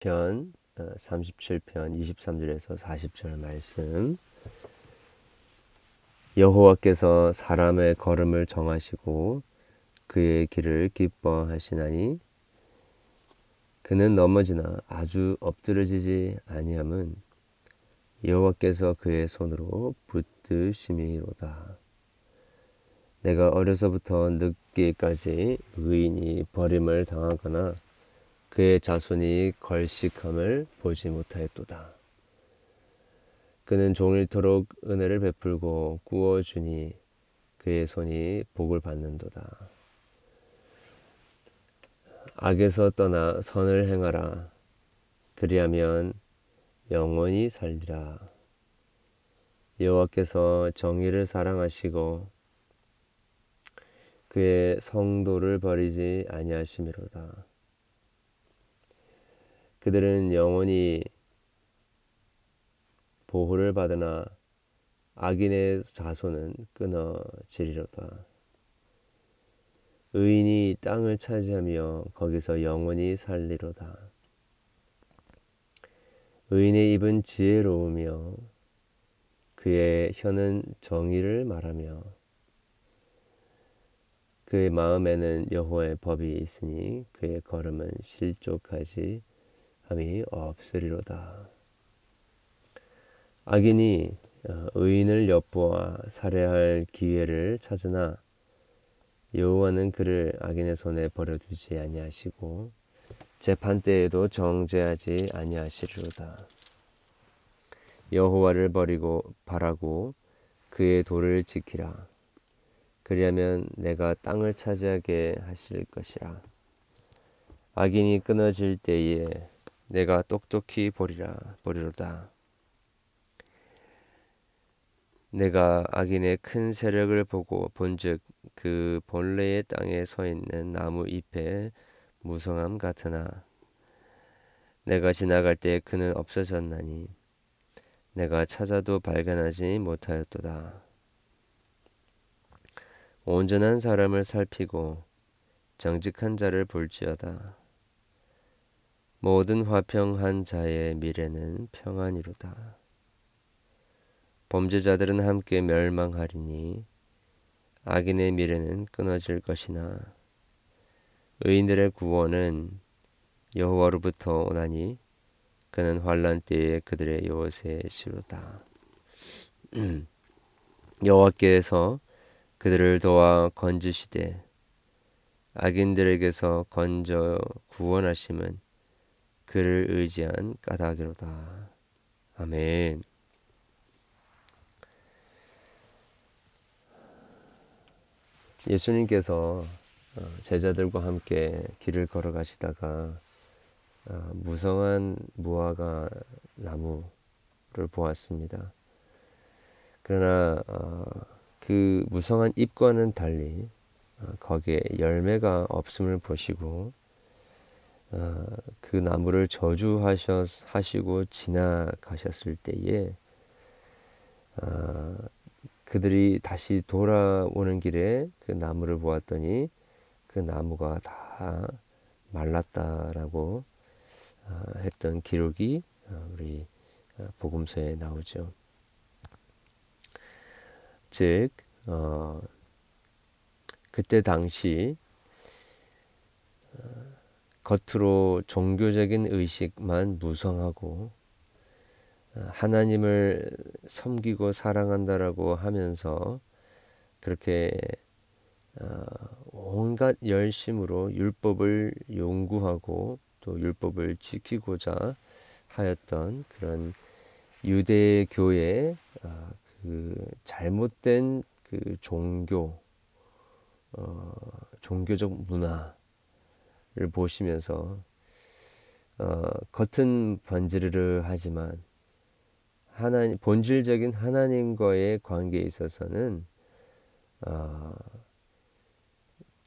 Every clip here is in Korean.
편 37편 23절에서 40절 말씀 여호와께서 사람의 걸음을 정하시고 그의 길을 기뻐하시나니 그는 넘어지나 아주 엎드러지지 아니함은 여호와께서 그의 손으로 붙드심이로다. 내가 어려서부터 늙기까지 의인이 버림을 당하거나 그의 자손이 걸식함을 보지 못하였도다. 그는 종일토록 은혜를 베풀고 구워주니 그의 손이 복을 받는도다. 악에서 떠나 선을 행하라. 그리하면 영원히 살리라. 여호와께서 정의를 사랑하시고 그의 성도를 버리지 아니하심이로다. 그들은 영원히 보호를 받으나 악인의 자손은 끊어지리로다. 의인이 땅을 차지하며 거기서 영원히 살리로다. 의인의 입은 지혜로우며 그의 혀는 정의를 말하며 그의 마음에는 여호와의 법이 있으니 그의 걸음은 실족하지 함이 없으리로다. 악인이 어, 의인을 엿보아 살해할 기회를 찾으나 여호와는 그를 악인의 손에 버려두지 아니하시고 재판 때에도 정죄하지 아니하시리로다. 여호와를 버리고 바라고 그의 도를 지키라. 그리하면 내가 땅을 차지하게 하실 것이라. 악인이 끊어질 때에 내가 똑똑히 보리라 보리로다. 내가 악인의 큰 세력을 보고 본즉 그 본래의 땅에 서 있는 나무 잎에 무성함 같으나 내가 지나갈 때 그는 없어졌나니 내가 찾아도 발견하지 못하였도다. 온전한 사람을 살피고 정직한 자를 볼지어다. 모든 화평한 자의 미래는 평안이로다. 범죄자들은 함께 멸망하리니 악인의 미래는 끊어질 것이나 의인들의 구원은 여호와로부터 오나니 그는 환란 때에 그들의 요새 시로다. 여호와께서 그들을 도와 건지시되 악인들에게서 건져 구원하심은 그를 의지한 까닭이로다. 아멘. 예수님께서 어, 제자들과 함께 길을 걸어가시다가 어, 무성한 무화과 나무를 보았습니다. 그러나 어, 그 무성한 잎과는 달리 거기에 열매가 없음을 보시고 어, 그 나무를 저주하시고 지나가셨을 때에 어, 그들이 다시 돌아오는 길에 그 나무를 보았더니 그 나무가 다 말랐다라고 어, 했던 기록이 우리 복음서에 나오죠. 즉, 어, 그때 당시 겉으로 종교적인 의식만 무성하고 어, 하나님을 섬기고 사랑한다라고 하면서 그렇게 어, 온갖 열심으로 율법을 연구하고 또 율법을 지키고자 하였던 그런 유대 교의 어, 그 잘못된 그 종교 종교적 문화 를 보시면서 어, 겉은 번지르르 하지만 하나님 본질적인 하나님과의 관계에 있어서는 어,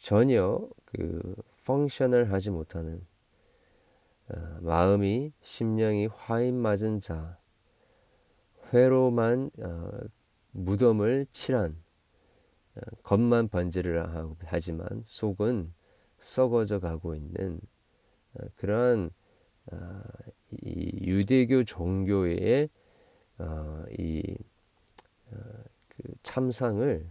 전혀 그 펑셔널 하지 못하는 어, 마음이 심령이 화인 맞은 자 회로만 어, 무덤을 칠한 어, 겉만 번지르르 하지만 속은 썩어져 가고 있는 어, 그러한 이 유대교 종교의 이그 참상을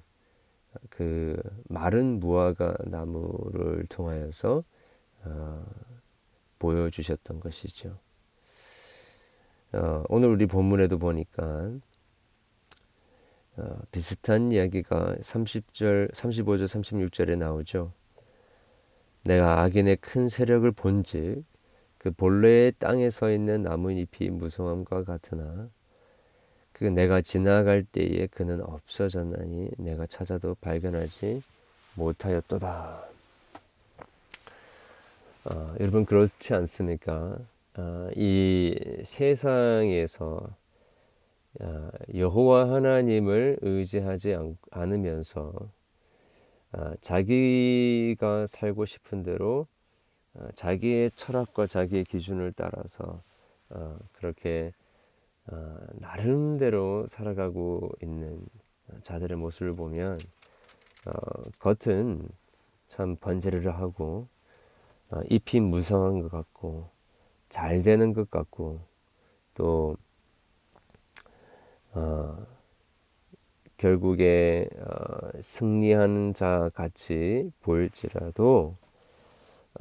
그 마른 무화과 나무를 통하여서 보여주셨던 것이죠. 어, 오늘 우리 본문에도 보니까 어, 비슷한 이야기가 30절, 35절, 36절에 나오죠. 내가 악인의 큰 세력을 본즉 그 본래의 땅에 서 있는 나뭇잎이 무성함과 같으나 그 내가 지나갈 때에 그는 없어졌나니 내가 찾아도 발견하지 못하였도다. 어, 여러분 그렇지 않습니까? 어, 이 세상에서 어, 여호와 하나님을 의지하지 않으면서 어, 자기가 살고 싶은 대로 어, 자기의 철학과 자기의 기준을 따라서 어, 그렇게 어, 나름대로 살아가고 있는 자들의 모습을 보면 어, 겉은 참 번제르르 하고 어, 잎이 무성한 것 같고 잘 되는 것 같고 또 어, 결국에 어, 승리하는 자 같이 보일지라도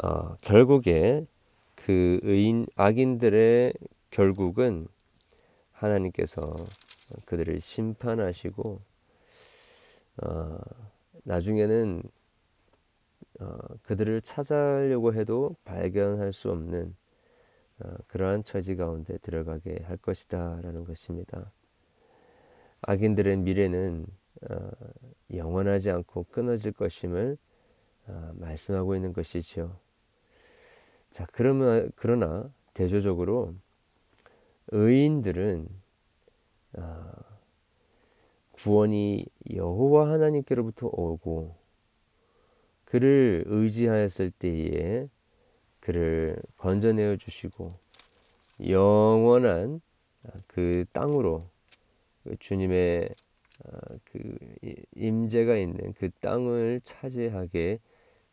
어, 결국에 그 의인 악인들의 결국은 하나님께서 그들을 심판하시고 어, 나중에는 어, 그들을 찾아려고 해도 발견할 수 없는 어, 그러한 처지 가운데 들어가게 할 것이다 라는 것입니다. 악인들의 미래는 어, 영원하지 않고 끊어질 것임을 어, 말씀하고 있는 것이지요. 자, 그러면 그러나 대조적으로 의인들은 구원이 여호와 하나님께로부터 오고 그를 의지하였을 때에 그를 건져내어 주시고 영원한 그 땅으로 그 주님의 어, 그 임재가 있는 그 땅을 차지하게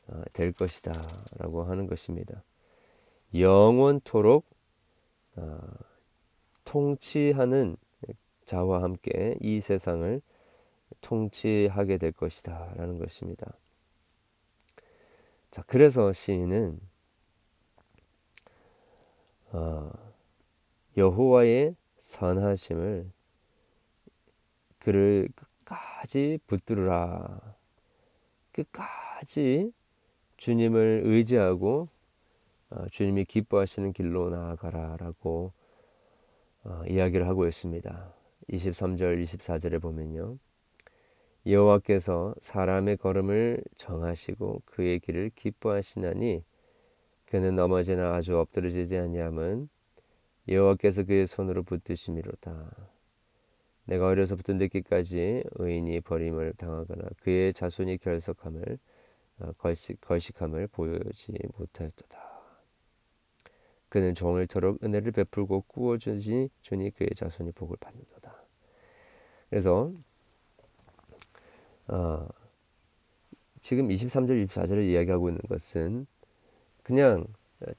어, 될 것이다라고 하는 것입니다. 영원토록 어, 통치하는 자와 함께 이 세상을 통치하게 될 것이다라는 것입니다. 자, 그래서 시인은 어, 여호와의 선하심을 그를 끝까지 붙들으라. 끝까지 주님을 의지하고 어, 주님이 기뻐하시는 길로 나아가라라고 어, 이야기를 하고 있습니다. 23절, 24절에 보면요. 여호와께서 사람의 걸음을 정하시고 그의 길을 기뻐하시나니 그는 넘어지나 아주 엎드러지지 아니함은 여호와께서 그의 손으로 붙드심이로다. 내가 어려서부터 늦기까지 의인이 버림을 당하거나 그의 자손이 결석함을 어, 걸식, 걸식함을 보여지 못하였도다. 그는 종을토록 은혜를 베풀고 구워주니 주니 그의 자손이 복을 받는도다. 그래서 어, 지금 23절 24절을 이야기하고 있는 것은 그냥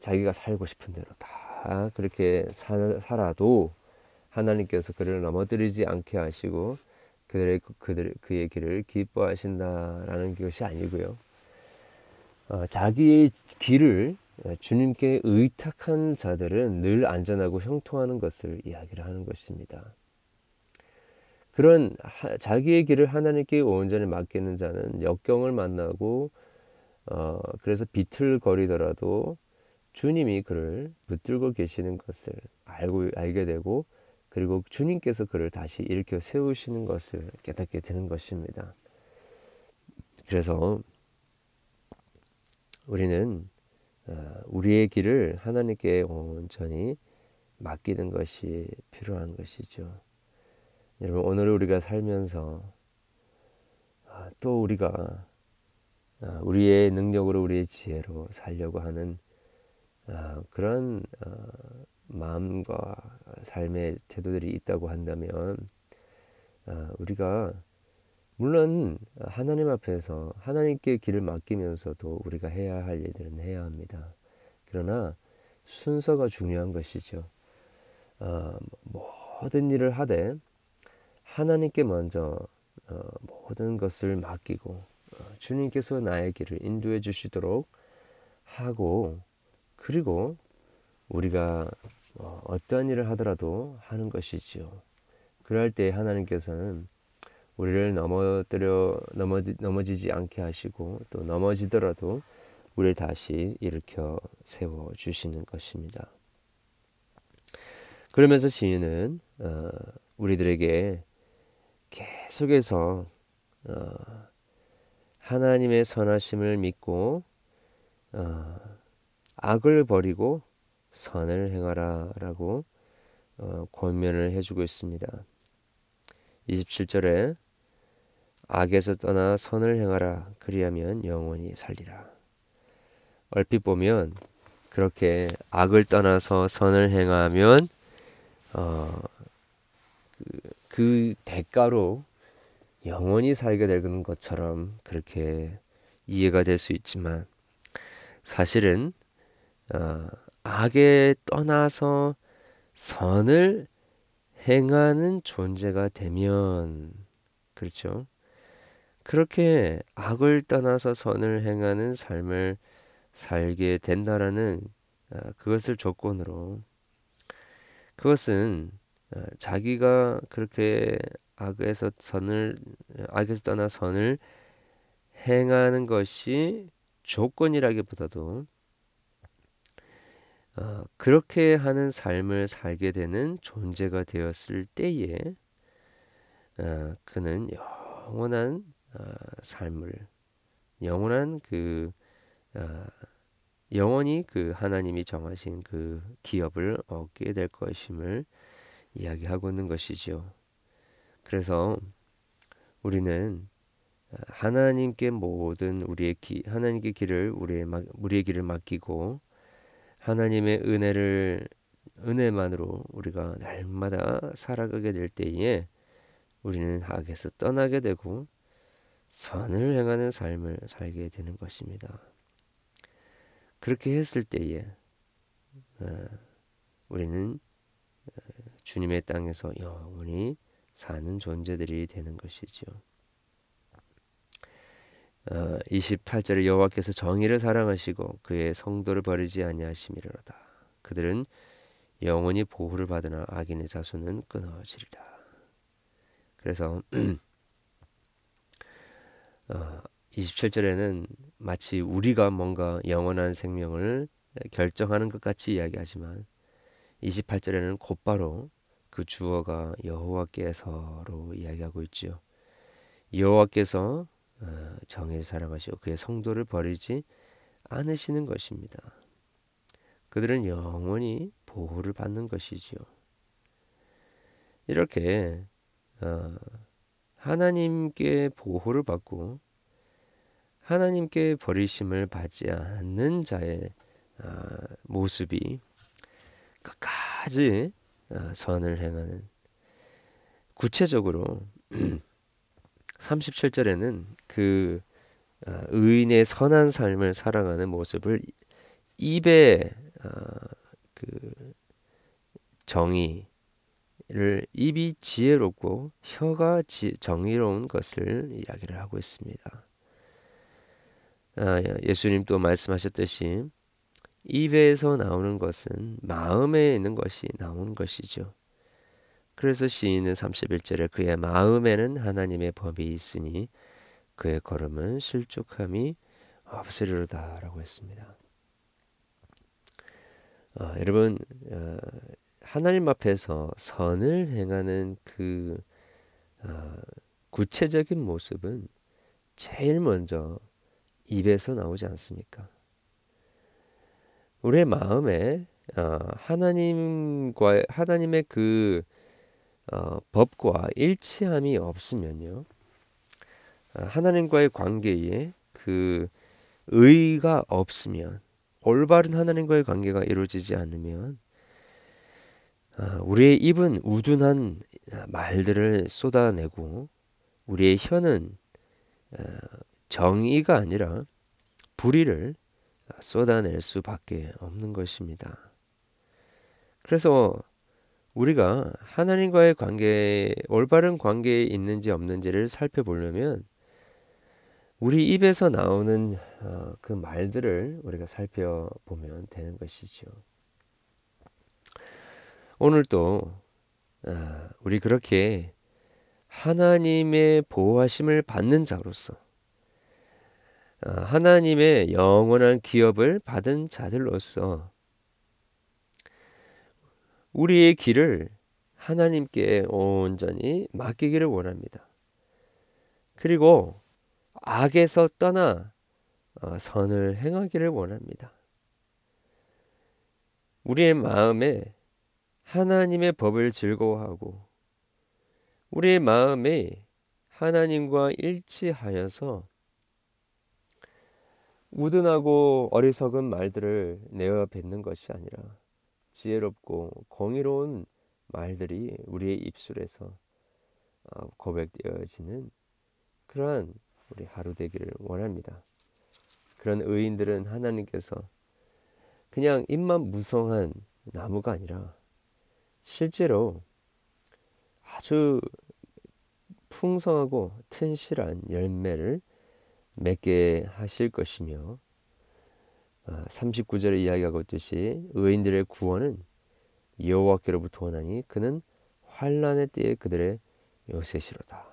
자기가 살고 싶은 대로 다 그렇게 사, 살아도 하나님께서 그를 넘어뜨리지 않게 하시고 그들의 그들 그의 길을 기뻐하신다라는 것이 아니고요. 어, 자기의 길을 주님께 의탁한 자들은 늘 안전하고 형통하는 것을 이야기를 하는 것입니다. 그런 하, 자기의 길을 하나님께 온전히 맡기는 자는 역경을 만나고 어, 그래서 비틀거리더라도 주님이 그를 붙들고 계시는 것을 알고 알게 되고 그리고 주님께서 그를 다시 일으켜 세우시는 것을 깨닫게 되는 것입니다. 그래서 우리는 어, 우리의 길을 하나님께 온전히 맡기는 것이 필요한 것이죠. 여러분 오늘 우리가 살면서 아, 또 우리가 아, 우리의 능력으로 우리의 지혜로 살려고 하는 아, 그런 어, 마음과 삶의 태도들이 있다고 한다면 아, 우리가 물론 하나님 앞에서 하나님께 길을 맡기면서도 우리가 해야 할 일들은 해야 합니다. 그러나 순서가 중요한 것이죠. 어, 모든 일을 하되 하나님께 먼저 어, 모든 것을 맡기고 어, 주님께서 나의 길을 인도해 주시도록 하고 그리고 우리가 어, 어떠한 일을 하더라도 하는 것이지요. 그럴 때 하나님께서는 우리를 넘어뜨려 넘어 넘어지지 않게 하시고 또 넘어지더라도 우리를 다시 일으켜 세워 주시는 것입니다. 그러면서 시인은 어, 우리들에게 계속해서 어, 하나님의 선하심을 믿고 어, 악을 버리고 선을 행하라 라고 어, 권면을 해주고 있습니다. 27절에 악에서 떠나 선을 행하라 그리하면 영원히 살리라. 얼핏 보면 그렇게 악을 떠나서 선을 행하면 어, 그, 그 대가로 영원히 살게 되는 것처럼 그렇게 이해가 될 수 있지만 사실은 어, 악에 떠나서 선을 행하는 존재가 되면 그렇죠. 그렇게 악을 떠나서 선을 행하는 삶을 살게 된다라는 어, 그것을 조건으로 그것은 어, 자기가 그렇게 악에서 선을 악에서 떠나 선을 행하는 것이 조건이라기보다도 어, 그렇게 하는 삶을 살게 되는 존재가 되었을 때에 어, 그는 영원한 어, 삶을 영원한 그 어, 영원히 그 하나님이 정하신 그 기업을 얻게 될 것임을 이야기하고 있는 것이죠. 그래서 우리는 하나님께 모든 우리의 기, 하나님께 길을 우리의 우리의 길을 맡기고 하나님의 은혜를 은혜만으로 우리가 날마다 살아가게 될 때에 우리는 악에서 떠나게 되고 선을 행하는 삶을 살게 되는 것입니다. 그렇게 했을 때에 어, 우리는 어, 주님의 땅에서 영원히 사는 존재들이 되는 것이죠. 28절에 어, 여호와께서 정의를 사랑하시고 그의 성도를 버리지 아니하심이로다. 그들은 영원히 보호를 받으나 악인의 자손은 끊어지리라. 그래서 27절에는 마치 우리가 뭔가 영원한 생명을 결정하는 것 같이 이야기하지만 28절에는 곧바로 그 주어가 여호와께서로 이야기하고 있지요. 여호와께서 어, 정의를 사랑하시고 그의 성도를 버리지 않으시는 것입니다. 그들은 영원히 보호를 받는 것이지요. 이렇게 어, 하나님께 보호를 받고 하나님께 버리심을 받지 않는 자의 어, 모습이 끝까지 어, 선을 행하는 구체적으로 37절에는 그 어, 의인의 선한 삶을 살아가는 모습을 입에 그 정의를 입이 지혜롭고 혀가 정의로운 것을 이야기를 하고 있습니다. 아, 예수님 또 말씀하셨듯이 입에서 나오는 것은 마음에 있는 것이 나오는 것이죠. 그래서 시인은 31절에 그의 마음에는 하나님의 법이 있으니 그의 걸음은 실족함이 없으리로다 라고 했습니다. 어, 여러분 어, 하나님 앞에서 선을 행하는 그 어, 구체적인 모습은 제일 먼저 입에서 나오지 않습니까? 우리의 마음에 어, 하나님과 하나님의 그 어, 법과 일치함이 없으면요, 어, 하나님과의 관계에 그 의가 없으면 올바른 하나님과의 관계가 이루어지지 않으면 어, 우리의 입은 우둔한 말들을 쏟아내고 우리의 혀는 어, 정의가 아니라 불의를 쏟아낼 수밖에 없는 것입니다. 그래서 우리가 하나님과의 관계, 올바른 관계에 있는지 없는지를 살펴보려면 우리 입에서 나오는 어, 그 말들을 우리가 살펴보면 되는 것이죠. 오늘도 아, 우리 그렇게 하나님의 보호하심을 받는 자로서 아, 하나님의 영원한 기업을 받은 자들로서 우리의 길을 하나님께 온전히 맡기기를 원합니다. 그리고 악에서 떠나 어, 선을 행하기를 원합니다. 우리의 마음에 하나님의 법을 즐거워하고 우리의 마음에 하나님과 일치하여서 우둔하고 어리석은 말들을 내어 뱉는 것이 아니라 지혜롭고 공의로운 말들이 우리의 입술에서 어, 고백되어지는 그러한 우리 하루 되기를 원합니다. 그런 의인들은 하나님께서 그냥 입만 무성한 나무가 아니라 실제로 아주 풍성하고 튼실한 열매를 맺게 하실 것이며 39절에 아, 이야기하고 있듯이 의인들의 구원은 여호와께로부터 오나니 그는 환란의 때에 그들의 요새시로다.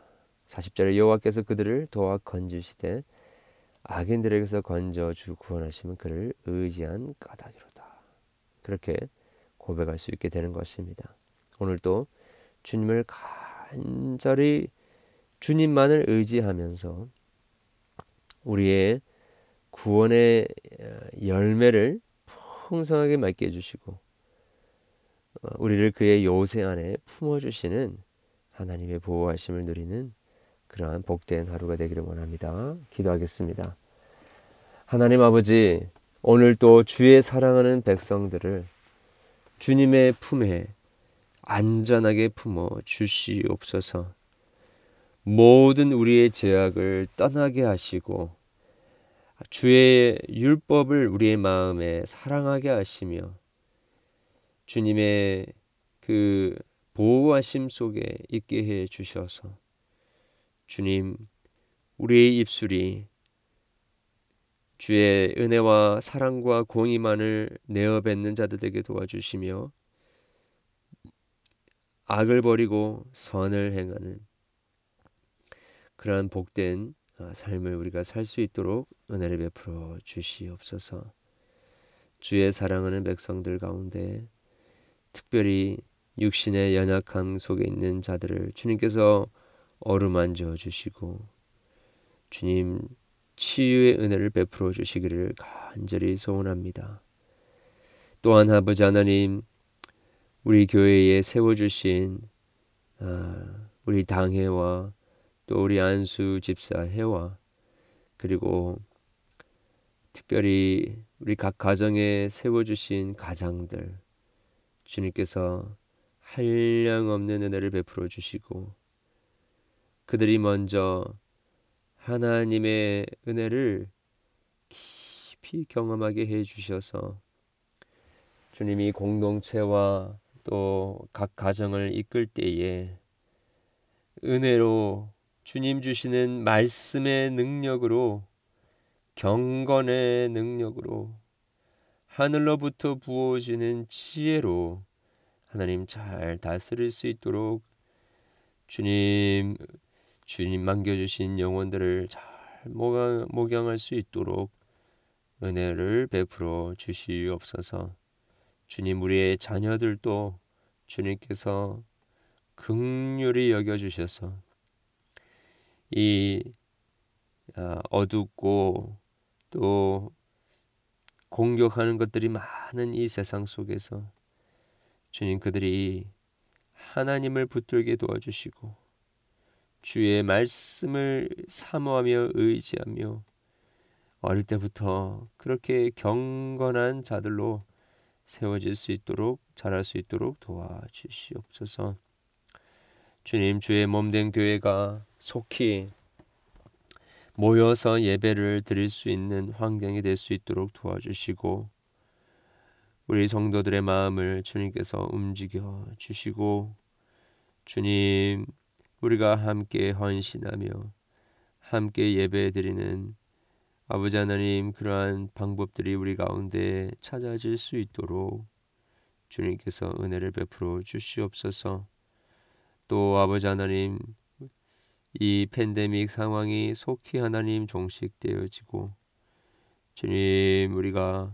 40절에 여호와께서 그들을 도와 건지시되 악인들에게서 건져 주 구원하시면 그를 의지한 까닭이로다. 그렇게 고백할 수 있게 되는 것입니다. 오늘도 주님을 간절히 주님만을 의지하면서 우리의 구원의 어, 열매를 풍성하게 맺게 해주시고 어, 우리를 그의 요새 안에 품어주시는 하나님의 보호하심을 누리는 그러한 복된 하루가 되기를 원합니다. 기도하겠습니다. 하나님 아버지 오늘 또 주의 사랑하는 백성들을 주님의 품에 안전하게 품어 주시옵소서. 모든 우리의 죄악을 떠나게 하시고 주의 율법을 우리의 마음에 사랑하게 하시며 주님의 그 보호하심 속에 있게 해 주셔서 주님 우리의 입술이 주의 은혜와 사랑과 공의만을 내어 뱉는 자들에게 도와주시며 악을 버리고 선을 행하는 그러한 복된 아, 삶을 우리가 살 수 있도록 은혜를 베풀어 주시옵소서. 주의 사랑하는 백성들 가운데 특별히 육신의 연약함 속에 있는 자들을 주님께서 어루만져 주시고 주님 치유의 은혜를 베풀어 주시기를 간절히 소원합니다. 또한 아버지 하나님 우리 교회에 세워주신 아, 우리 당회와 또 우리 안수 집사 회와 그리고 특별히 우리 각 가정에 세워주신 가장들 주님께서 한량없는 은혜를 베풀어 주시고 그들이 먼저 하나님의 은혜를 깊이 경험하게 해 주셔서 주님이 공동체와 또 각 가정을 이끌 때에 은혜로 주님 주시는 말씀의 능력으로 경건의 능력으로 하늘로부터 부어지는 지혜로 하나님 잘 다스릴 수 있도록 주님 주님 맡겨주신 영혼들을 잘 목양, 할 수 있도록 은혜를 베풀어 주시옵소서. 주님 우리의 자녀들도 주님께서 극률히 여겨 주셔서 이 아, 어둡고 또 공격하는 것들이 많은 이 세상 속에서 주님 그들이 하나님을 붙들게 도와주시고 주의 말씀을 사모하며 의지하며 어릴 때부터 그렇게 경건한 자들로 세워질 수 있도록 자랄 수 있도록 도와주시옵소서. 주님 주의 몸된 교회가 속히 모여서 예배를 드릴 수 있는 환경이 될 수 있도록 도와주시고 우리 성도들의 마음을 주님께서 움직여 주시고 주님 우리가 함께 헌신하며 함께 예배 드리는 아버지 하나님 그러한 방법들이 우리 가운데 찾아질 수 있도록 주님께서 은혜를 베풀어 주시옵소서. 또 아버지 하나님 이 팬데믹 상황이 속히 하나님 종식되어지고 주님 우리가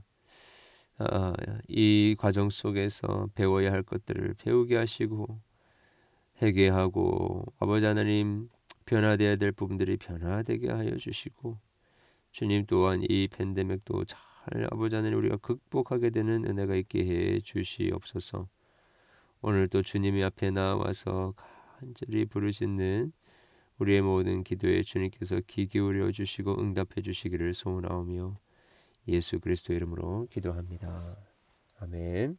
아, 이 과정 속에서 배워야 할 것들을 배우게 하시고 회개하고 아버지 하나님 변화되어야 될 부분들이 변화되게 하여 주시고 주님 또한 이 팬데믹도 잘 아버지 하나님 우리가 극복하게 되는 은혜가 있게 해 주시옵소서. 오늘 또 주님이 앞에 나와서 간절히 부르짖는 우리의 모든 기도에 주님께서 귀 기울여 주시고 응답해 주시기를 소원하오며 예수 그리스도 이름으로 기도합니다. 아멘.